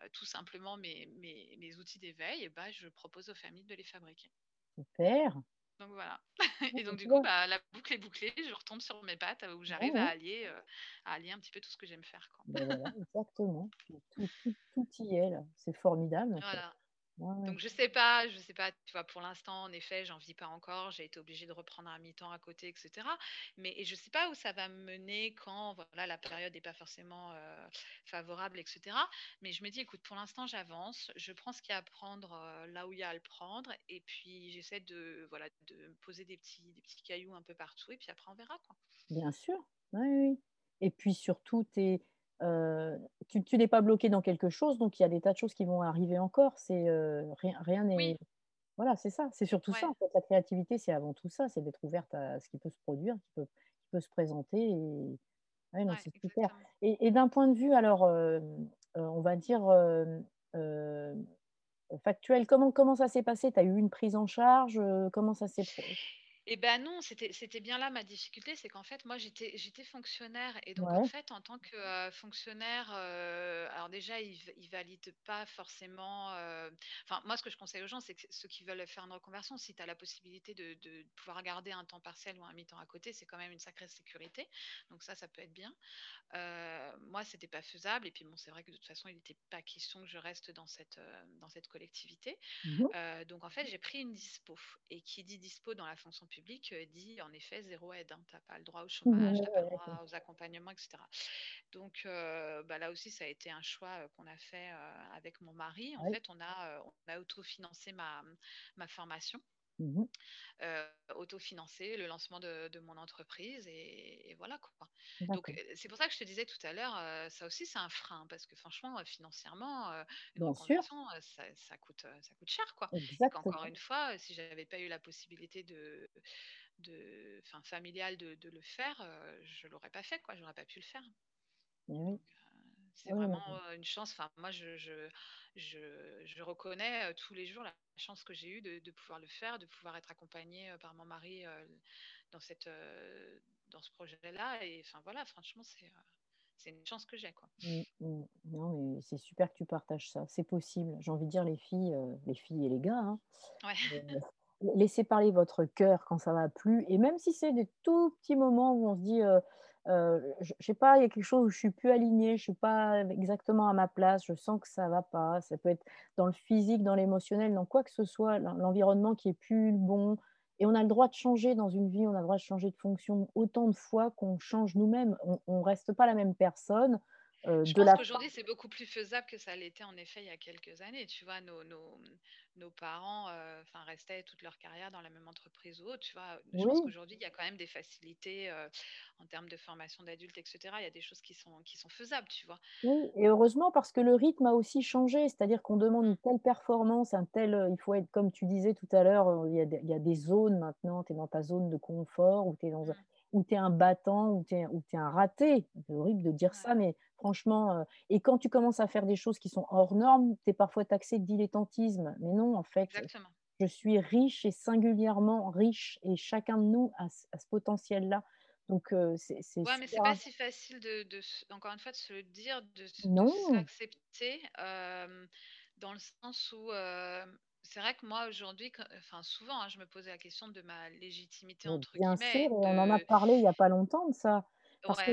euh, tout simplement mes, mes, mes outils d'éveil, bah, je propose aux familles de les fabriquer. Super. Donc voilà. Et donc du coup, bah, la boucle est bouclée, je retombe sur mes pattes euh, où Ouais, j'arrive à allier, euh, à allier un petit peu tout ce que j'aime faire, quoi. Ben voilà, exactement. Tout tout y est là. C'est formidable. Voilà. Ouais. Donc je sais pas, je sais pas, tu vois, pour l'instant, en effet, j'en vis pas encore. J'ai été obligée de reprendre un mi-temps à côté, etc. Mais et je sais pas où ça va me mener quand, voilà, la période n'est pas forcément euh, favorable, etc. Mais je me dis, écoute, pour l'instant, j'avance, je prends ce qu'il y a à prendre euh, là où il y a à le prendre, et puis j'essaie de, voilà, de me poser des petits, des petits cailloux un peu partout, et puis après on verra, quoi. Bien sûr. Oui, oui. Et puis surtout, t'es, euh, tu, tu n'es pas bloqué dans quelque chose, donc il y a des tas de choses qui vont arriver encore. C'est euh, rien, rien n'est. Oui, Voilà, c'est ça. C'est surtout ça, en fait. La créativité, c'est avant tout ça, c'est d'être ouverte à ce qui peut se produire, qui peut, qui peut se présenter. Et... Ouais, non, ouais, c'est super. exactement. Et, et d'un point de vue, alors, euh, on va dire factuel, comment, comment ça s'est passé? Tu as eu une prise en charge? Comment ça s'est... Eh ben non, c'était bien là ma difficulté, c'est qu'en fait moi j'étais fonctionnaire et donc en fait en tant que euh, fonctionnaire, euh, alors déjà ils, valident pas forcément. euh, Enfin moi ce que je conseille aux gens c'est que ceux qui veulent faire une reconversion, si tu as la possibilité de, de pouvoir garder un temps partiel ou un mi-temps à côté, c'est quand même une sacrée sécurité. Donc ça ça peut être bien. Moi, c'était pas faisable. Et puis bon, c'est vrai que de toute façon, il n'était pas question que je reste dans cette, dans cette collectivité. Euh, donc en fait, j'ai pris une dispo. Et qui dit dispo dans la fonction publique euh, dit en effet zéro aide. Hein. Tu n'as pas le droit au chômage, tu n'as pas le droit aux accompagnements, etc. Donc euh, bah, là aussi, ça a été un choix euh, qu'on a fait avec mon mari. En fait, on a, on a autofinancé ma, ma formation Mhm. euh, autofinancer le lancement de, de mon entreprise et, et voilà quoi. Donc c'est pour ça que je te disais tout à l'heure, euh, ça aussi c'est un frein parce que franchement financièrement euh, une ça, ça coûte ça coûte cher quoi. Exactement. une fois, si j'avais pas eu la possibilité de de enfin familiale de, de le faire, je l'aurais pas fait quoi, j'aurais pas pu le faire. Oui. Donc, c'est vraiment une chance. Enfin, moi, je, je, je, je reconnais tous les jours la chance que j'ai eue de, de pouvoir le faire, de pouvoir être accompagnée par mon mari dans, cette, dans ce projet-là. Et enfin, voilà, franchement, c'est c'est une chance que j'ai, quoi. mm, mm. Non, mais c'est super que tu partages ça. C'est possible. J'ai envie de dire les filles, euh, les filles et les gars, hein, Ouais, euh, laissez parler votre cœur quand ça va plus. Et même si c'est des tout petits moments où on se dit, euh, euh, je, sais pas, il y a quelque chose où je suis plus alignée, je suis pas exactement à ma place, je sens que ça va pas. Ça peut être dans le physique, dans l'émotionnel, dans quoi que ce soit, l'en- l'environnement qui est plus bon. Et on a le droit de changer dans une vie, on a le droit de changer de fonction autant de fois qu'on change nous-mêmes. On ne reste pas la même personne. Euh, Je de pense la qu'aujourd'hui, c'est beaucoup plus faisable que ça l'était en effet il y a quelques années. Tu vois, nos, nos, nos parents euh, restaient toute leur carrière dans la même entreprise ou autre. Tu vois, je pense qu'aujourd'hui, il y a quand même des facilités euh, en termes de formation d'adultes, etc. Il y a des choses qui sont, qui sont faisables, tu vois. Oui, et heureusement parce que le rythme a aussi changé, c'est-à-dire qu'on demande une telle performance, un tel, il faut être, comme tu disais tout à l'heure, il y a des, il y a des zones maintenant, tu es dans ta zone de confort, ou tu es dans un, mm, ou tu un battant, ou tu es, t'es un raté. C'est horrible de dire ouais, ça, mais franchement, euh, et quand tu commences à faire des choses qui sont hors normes, tu es parfois taxé de dilettantisme. Mais non, en fait, exactement. je suis riche et singulièrement riche, et chacun de nous a, ce a ce potentiel-là. Donc, euh, c'est Ouais, mais c'est pas si facile de, encore une fois, de se le dire, de, s'accepter, euh, dans le sens où euh, c'est vrai que moi aujourd'hui, enfin souvent, hein, je me posais la question de ma légitimité entre bien sûr, guillemets, et on en a parlé il n'y a pas longtemps de ça. Parce que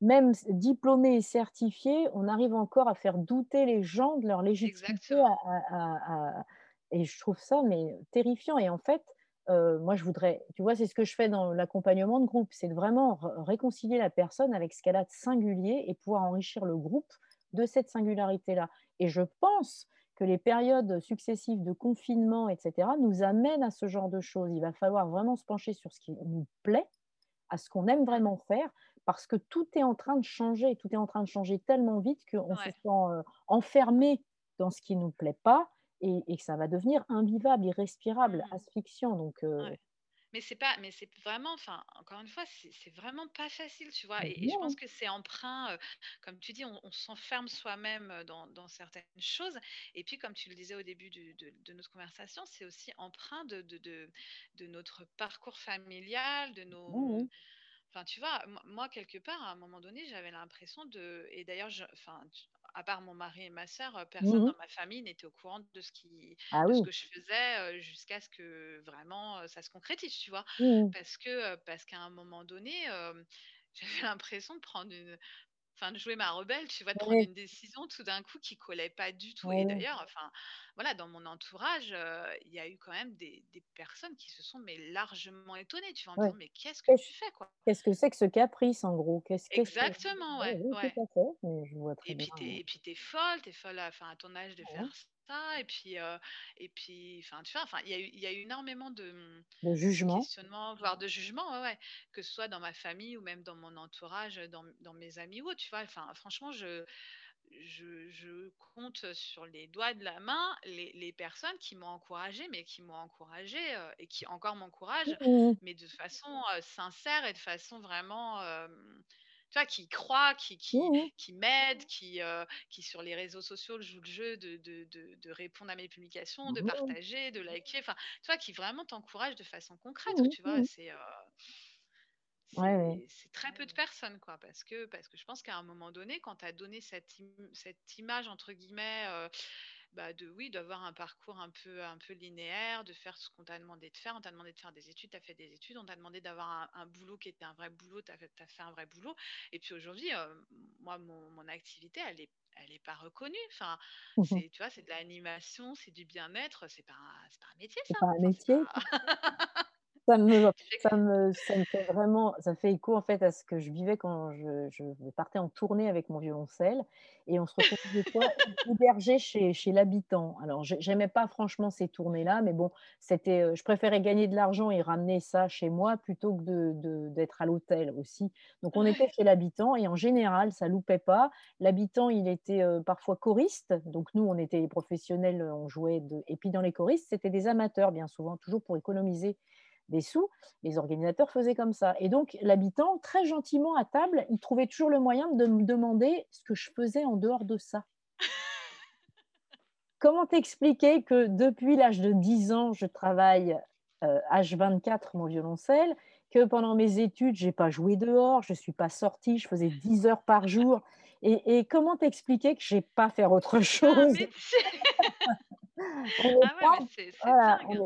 même diplômé et certifié, on arrive encore à faire douter les gens de leur légitimité. exactement. à- à- à- Et je trouve ça mais terrifiant. Et en fait, euh, moi, je voudrais, tu vois, c'est ce que je fais dans l'accompagnement de groupe, c'est de vraiment réconcilier la personne avec ce qu'elle a de singulier et pouvoir enrichir le groupe de cette singularité-là. Et je pense que les périodes successives de confinement, et cetera, nous amènent à ce genre de choses. Il va falloir vraiment se pencher sur ce qui nous plaît, à ce qu'on aime vraiment faire, parce que tout est en train de changer. Tout est en train de changer tellement vite qu'on se sent euh, enfermé dans ce qui ne nous plaît pas et, et que ça va devenir invivable, irrespirable, Mmh. asphyxiant. Donc, euh, Ouais. Mais c'est pas mais c'est vraiment enfin, encore une fois, c'est vraiment pas facile, tu vois? Et et je pense que c'est empreint, heu, comme tu dis, on on s'enferme soi-même, dans dans certaines choses et puis comme tu le disais au début du de de notre conversation, c'est aussi empreint de de de de notre parcours familial, de nos, mmh. Enfin, tu vois, moi, quelque part, à un moment donné, j'avais l'impression de. Et d'ailleurs, je... enfin, à part mon mari et ma sœur, euh, personne Mhm. dans ma famille n'était au courant de ce qui, Ah de ce que je faisais euh, jusqu'à ce que vraiment euh, ça se concrétise, tu vois? Mhm. Parce euh, parce qu'à un moment donné, euh, j'avais l'impression de prendre une, enfin, de jouer ma rebelle, tu vois, de prendre Oui, une décision tout d'un coup qui collait pas du tout. oui, Et d'ailleurs, enfin, voilà, dans mon entourage, euh, il y a eu quand même des, des personnes qui se sont mais largement étonnées, tu vois, en me disant, mais qu'est-ce que Qu'est-ce tu fais, quoi? qu'est-ce que c'est que ce caprice, en gros? Qu'est-ce que... Ouais, ouais. tout à fait. Mais je vois très Et bien. puis t'es, et puis t'es folle, t'es folle, à- à ton âge de faire ouais. Ça. Et puis, euh, et puis, enfin, tu vois, enfin, il y a eu, il y a eu énormément de, Le de jugement. questionnements, voire de jugements, ouais, ouais, que ce soit dans ma famille ou même dans mon entourage, dans, dans mes amis ou autres, tu vois. Enfin, franchement, je, je, je compte sur les doigts de la main les, les personnes qui m'ont encouragée, mais qui m'ont encouragée euh, et qui encore m'encouragent, Mhm. mais de façon euh, sincère et de façon vraiment, tu vois, qui croient, qui, qui, Mhm. qui m'aident, qui, euh, qui sur les réseaux sociaux jouent le jeu de, de, de, de répondre à mes publications, de Mhm. partager, de liker, enfin, tu vois, qui vraiment t'encouragent de façon concrète, Mhm. tu vois, c'est... euh, Ouais, ouais. c'est c'est très peu de personnes, quoi, parce que, parce que je pense qu'à un moment donné, quand tu as donné cette, im- cette image, entre guillemets, euh, bah de oui, d'avoir un parcours un peu, un peu linéaire, de faire ce qu'on t'a demandé de faire, on t'a demandé de faire des études, tu as fait des études, on t'a demandé d'avoir un, un boulot qui était un vrai boulot, tu as, fait t'as fait un vrai boulot. Et puis aujourd'hui, euh, moi, mon, mon activité, elle est, elle est pas reconnue. Enfin, c'est, tu vois, c'est de l'animation, c'est du bien-être, c'est pas, un- c'est pas un métier, C'est ça. pas un c'est métier. pas. Ça me ça me ça me fait vraiment ça fait écho, en fait, à ce que je vivais quand je je partais en tournée avec mon violoncelle et on se retrouvait des fois hébergés chez chez l'habitant. Alors j'ai j'aimais pas franchement ces tournées-là, mais bon, c'était, heu, je préférais gagner de l'argent et ramener ça chez moi plutôt que de de d'être à l'hôtel aussi. Donc on était chez l'habitant et en général, ça loupait pas. L'habitant, il était, heu, parfois choriste, donc nous, on était professionnels, on jouait de et puis dans les choristes, c'était des amateurs bien souvent, toujours pour économiser des sous, les organisateurs faisaient comme ça. Et donc, l'habitant, très gentiment à table, il trouvait toujours le moyen de me demander ce que je faisais en dehors de ça. Comment t'expliquer que depuis l'âge de 10 ans, je travaille euh, H24 mon violoncelle, que pendant mes études, j'ai pas joué dehors, je suis pas sortie, je faisais 10 heures par jour. Et, et comment t'expliquer que j'ai pas faire autre un chose? Ah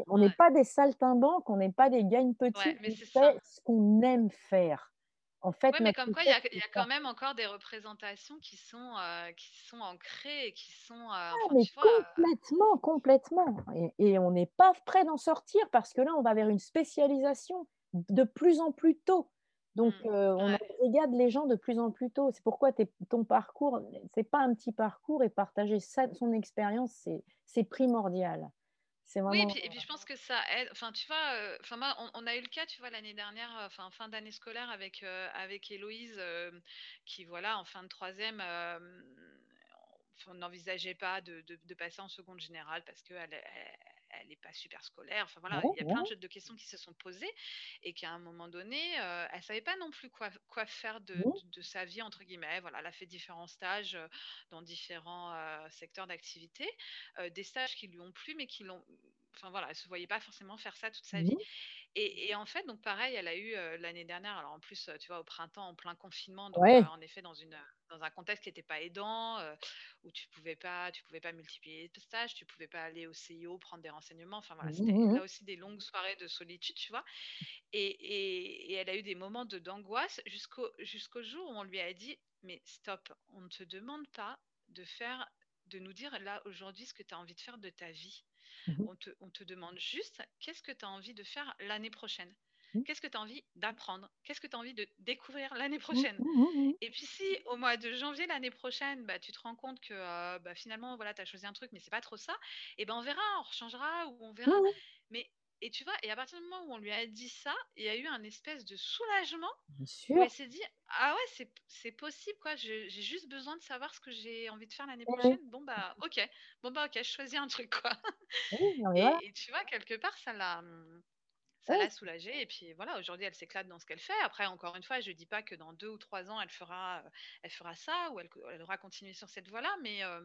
on n'est pas des saltimbanques, on n'est pas des Ouais, gagne-petits, mais on fait ce qu'on aime faire. En fait, Ouais, mais comme quoi, il y a, y quand même encore des représentations qui sont, euh, qui sont ancrées et qui sont, euh, Ah, enfin, mais euh, complètement, complètement. Et, et on n'est pas prêt d'en sortir parce que là, on va vers une spécialisation de plus en plus tôt. Donc, euh, on regarde les gens de plus en plus tôt. C'est pourquoi ton parcours, c'est pas un petit parcours et partager son expérience, c'est primordial. Oui, et puis, et puis je pense que ça aide. Enfin, tu vois, euh, enfin, moi, on, on a eu le cas, tu vois, l'année dernière, enfin, fin d'année scolaire avec, euh, avec Héloïse, qui, voilà, en fin de troisième, on n'envisageait pas de, de- de passer en seconde générale parce qu'elle elle, n'est pas super scolaire. Enfin, voilà, il y a plein de, de questions qui se sont posées et qu'à un moment donné, euh, elle savait pas non plus quoi, quoi faire de, de- de sa vie, entre guillemets. Voilà, elle a fait différents stages euh, dans différents euh, secteurs d'activité, des stages qui lui ont plu, mais qui l'ont enfin voilà, elle se voyait pas forcément faire ça toute sa vie. Et, et en fait, donc pareil, elle a eu euh, l'année dernière, alors en plus, tu vois, au printemps, en plein confinement, donc euh, en effet dans une dans un contexte qui n'était pas aidant, euh, où tu pouvais pas, tu pouvais pas multiplier les stages, tu pouvais pas aller au CIO prendre des renseignements. Enfin voilà, c'était mhm. là aussi des longues soirées de solitude, tu vois. Et, et, et elle a eu des moments de d'angoisse jusqu'au jusqu'au jour où on lui a dit, mais stop, on ne te demande pas de faire, de nous dire là aujourd'hui ce que tu as envie de faire de ta vie. Mhm. On te, on te demande juste qu'est-ce que tu as envie de faire l'année prochaine? Mmh. Qu'est-ce que tu as envie d'apprendre? Qu'est-ce que tu as envie de découvrir l'année Mmh, prochaine? mmh, mmh, mmh. Et puis si au mois de janvier l'année prochaine, bah, tu te rends compte que euh, bah, finalement voilà, tu as choisi un truc mais c'est pas trop ça, et ben on verra, on rechangera ou on verra. Mais et tu vois, et à partir du moment où on lui a dit ça, il y a eu un espèce de soulagement bien où elle s'est dit ah ouais, c'est possible quoi, j'ai juste besoin de savoir ce que j'ai envie de faire l'année Oui, prochaine. Bon bah OK. Bon bah OK, je choisis un truc quoi. Oui, voilà. Et, et tu vois, quelque part, ça l'a, ça l'a soulagée. Et puis voilà, aujourd'hui, elle s'éclate dans ce qu'elle fait. Après, encore une fois, je dis pas que dans deux ou trois ans, elle fera, elle fera ça ou elle, elle aura continué sur cette voie-là. Mais euh,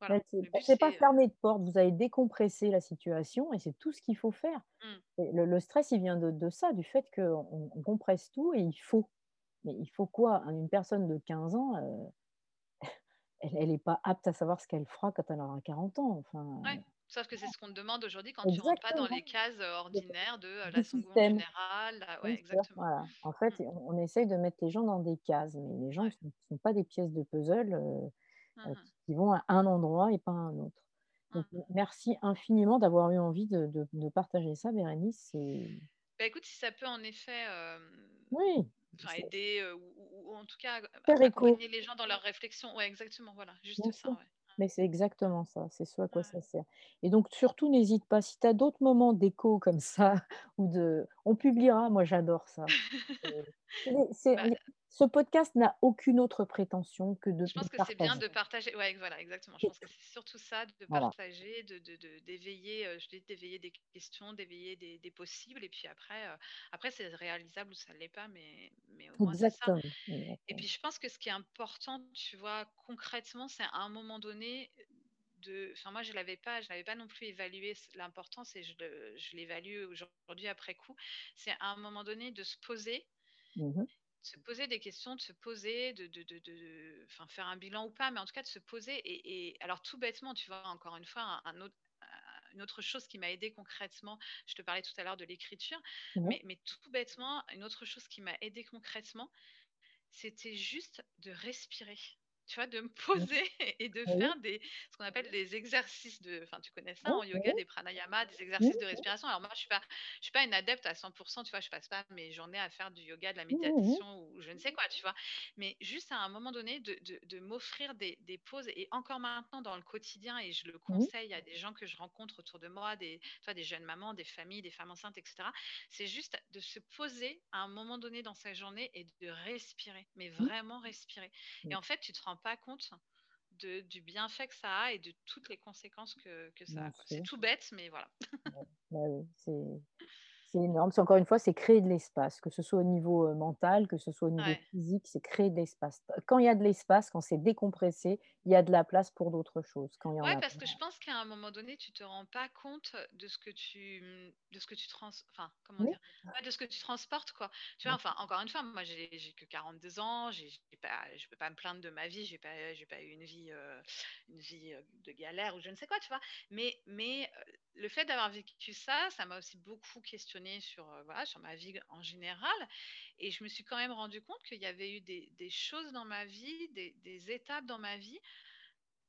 voilà, but, s'est pas c'est. euh, fermée de porte, vous avez décompressé la situation et c'est tout ce qu'il faut faire. Et le le stress, il vient de de ça, du fait qu'on on compresse tout et il faut. Mais il faut quoi? Une personne de 15 ans, heu, elle n'est pas apte à savoir ce qu'elle fera quand elle aura 40 ans, enfin, ouais. Sauf que c'est ce qu'on te demande aujourd'hui quand tu rentres pas dans les cases euh, ordinaires de euh, la seconde générale. la- Ouais, exactement. voilà. En fait, Hum, on on essaye de mettre les gens dans des cases, mais les gens ne sont sont pas des pièces de puzzle, heu, Mhm, qui vont à un endroit et pas à un autre. Donc mhm. merci infiniment d'avoir eu envie de de de partager ça, Bérénice, Bah écoute, si ça peut en effet euh, oui, aider euh, ou, en tout cas accompagner les gens dans leurs réflexions. Ouais, exactement. Voilà, bien juste ça. Ouais. Mais c'est exactement ça, c'est ce à quoi Ouais. ça sert. Et donc surtout n'hésite pas, si tu as d'autres moments d'écho comme ça ou de on publiera, moi j'adore ça. C'est Bah, ce podcast n'a aucune autre prétention que de je pense que c'est bien de partager. Ouais, voilà, exactement. Je pense que c'est surtout ça, de partager, de, de, de- d'éveiller, euh, je dis d'éveiller des questions, d'éveiller des, des possibles. Et puis après, euh, après c'est réalisable ou ça ne l'est pas, mais, mais au moins c'est ça. exactement, Et puis je pense que ce qui est important, tu vois, concrètement, c'est à un moment donné de. Enfin, moi, je l'avais pas, je n'avais pas non plus évalué l'importance et je, l'évalue aujourd'hui après coup. C'est à un moment donné de se poser Mmh mh. Se poser des questions, de se poser, de, de, de, de- enfin, faire un bilan ou pas, mais en tout cas de se poser. Et, et alors tout bêtement, tu vois, encore une fois, un, un autre, un- une autre chose qui m'a aidé concrètement, je te parlais tout à l'heure de l'écriture, Mmh mais, mais tout bêtement, une autre chose qui m'a aidé concrètement, c'était juste de respirer. Tu vois, de me poser et de Oui, faire des, ce qu'on appelle des exercices de, enfin, tu connais ça oui, en yoga, des pranayama, des exercices de respiration. Alors moi, je suis pas, je suis pas une adepte à 100%, tu vois, je passe pas mes journées à faire du yoga, de la méditation ou je ne sais quoi, tu vois. Mais juste à un moment donné, de, de, de m'offrir des, des pauses et encore maintenant dans le quotidien, et je le conseille à des gens que je rencontre autour de moi, des, tu vois, des jeunes mamans, des familles, des femmes enceintes, etc. C'est juste de se poser à un moment donné dans sa journée et de respirer, mais vraiment respirer. Et en fait, tu te rends pas compte de, du bienfait que ça a et de toutes les conséquences que, que ça a. C'est tout bête, mais voilà. Ouais, bah, c'est énorme. C'est encore une fois, c'est créer de l'espace, que ce soit au niveau, mental, que ce soit au niveau Ouais. physique, c'est créer de l'espace. Quand il y a de l'espace, quand c'est décompressé, il y a de la place pour d'autres choses. A parce pas que je pense qu'à un moment donné, tu te rends pas compte de ce que tu, de ce que tu trans, enfin, comment oui, dire, ouais, de ce que tu transportes, quoi. Tu vois, mmh, enfin, encore une fois, moi, j'ai, que 42 ans, j'ai pas, je peux pas me plaindre de ma vie, j'ai pas, j'ai pas eu une vie, euh, une vie de galère ou je ne sais quoi, tu vois. Mais, mais le fait d'avoir vécu ça, ça m'a aussi beaucoup questionné sur, voilà, sur ma vie en général. Et je me suis quand même rendu compte qu'il y avait eu des, des choses dans ma vie, des, des étapes dans ma vie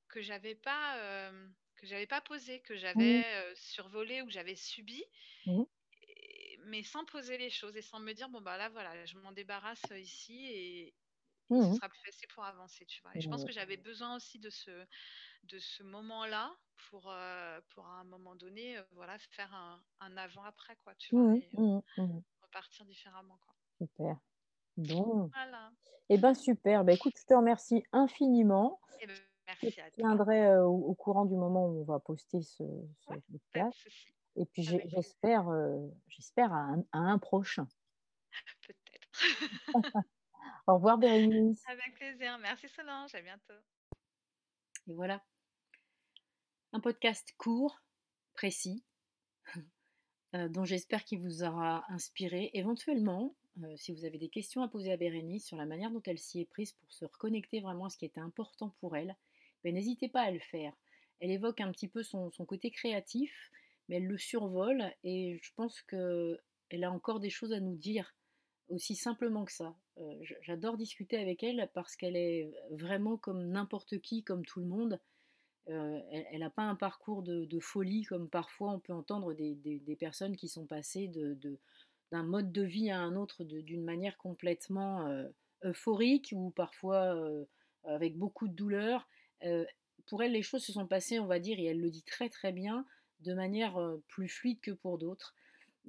que j'avais pas euh, que j'avais pas posé, que mmh, j'avais euh, survolé ou que j'avais subi, mmh, et- mais sans poser les choses et sans me dire bon bah là voilà, je m'en débarrasse ici et, ce mmh sera plus facile pour avancer, tu vois. Et je pense mmh, que j'avais besoin aussi de ce de ce moment-là pour euh, pour à un moment donné euh, voilà faire un, un avant-après quoi, tu vois, mmh et euh, mmh mmh repartir différemment quoi. Super. Bon, Voilà. et ben, super. Bah, écoute, je te remercie infiniment. Et ben, Je à tiendrai, au au courant du moment où on va poster ce ce Ouais, podcast et puis j'espère, j'espère à un à un prochain. Peut-être. Au revoir Bérénice. Avec plaisir. Merci Solange. À bientôt. Et voilà, un podcast court, précis, heu, dont j'espère qu'il vous aura inspiré. Éventuellement, heu, si vous avez des questions à poser à Bérénice sur la manière dont elle s'y est prise pour se reconnecter vraiment à ce qui était important pour elle, beh, n'hésitez pas à le faire. Elle évoque un petit peu son côté créatif, mais elle le survole et je pense qu'elle a encore des choses à nous dire, aussi simplement que ça. Heu, j j'adore discuter avec elle parce qu'elle est vraiment comme n'importe qui, comme tout le monde. Heu, elle n'a pas un parcours de folie comme parfois on peut entendre des personnes qui sont passées d'un mode de vie à un autre d'une manière complètement euphorique ou parfois avec beaucoup de douleur. pour elle, les choses se sont passées, on va dire, et elle le dit très très bien, de manière plus fluide que pour d'autres.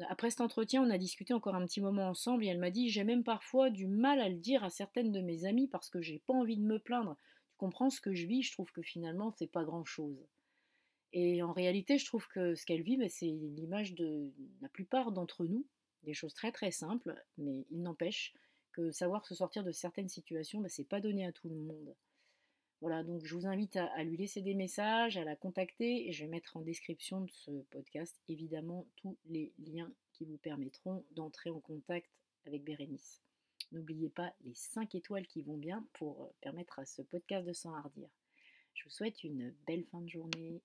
Après cet entretien, on a discuté encore un petit moment ensemble et elle m'a dit j'ai même parfois du mal à le dire à certaines de mes amies parce que j'ai pas envie de me plaindre. Tu comprends ce que je vis, je trouve que finalement c'est pas grand chose. Et en réalité, je trouve que ce qu'elle vit, c'est l'image de la plupart d'entre nous, des choses très très simples, mais il n'empêche que savoir se sortir de certaines situations, bah, c'est pas donné à tout le monde. Voilà, donc je vous invite à, lui laisser des messages, à la contacter, et je vais mettre en description de ce podcast évidemment tous les liens qui vous permettront d'entrer en contact avec Bérénice. N'oubliez pas les 5 étoiles qui vont bien pour euh, permettre à ce podcast de s'enhardir. Je vous souhaite une belle fin de journée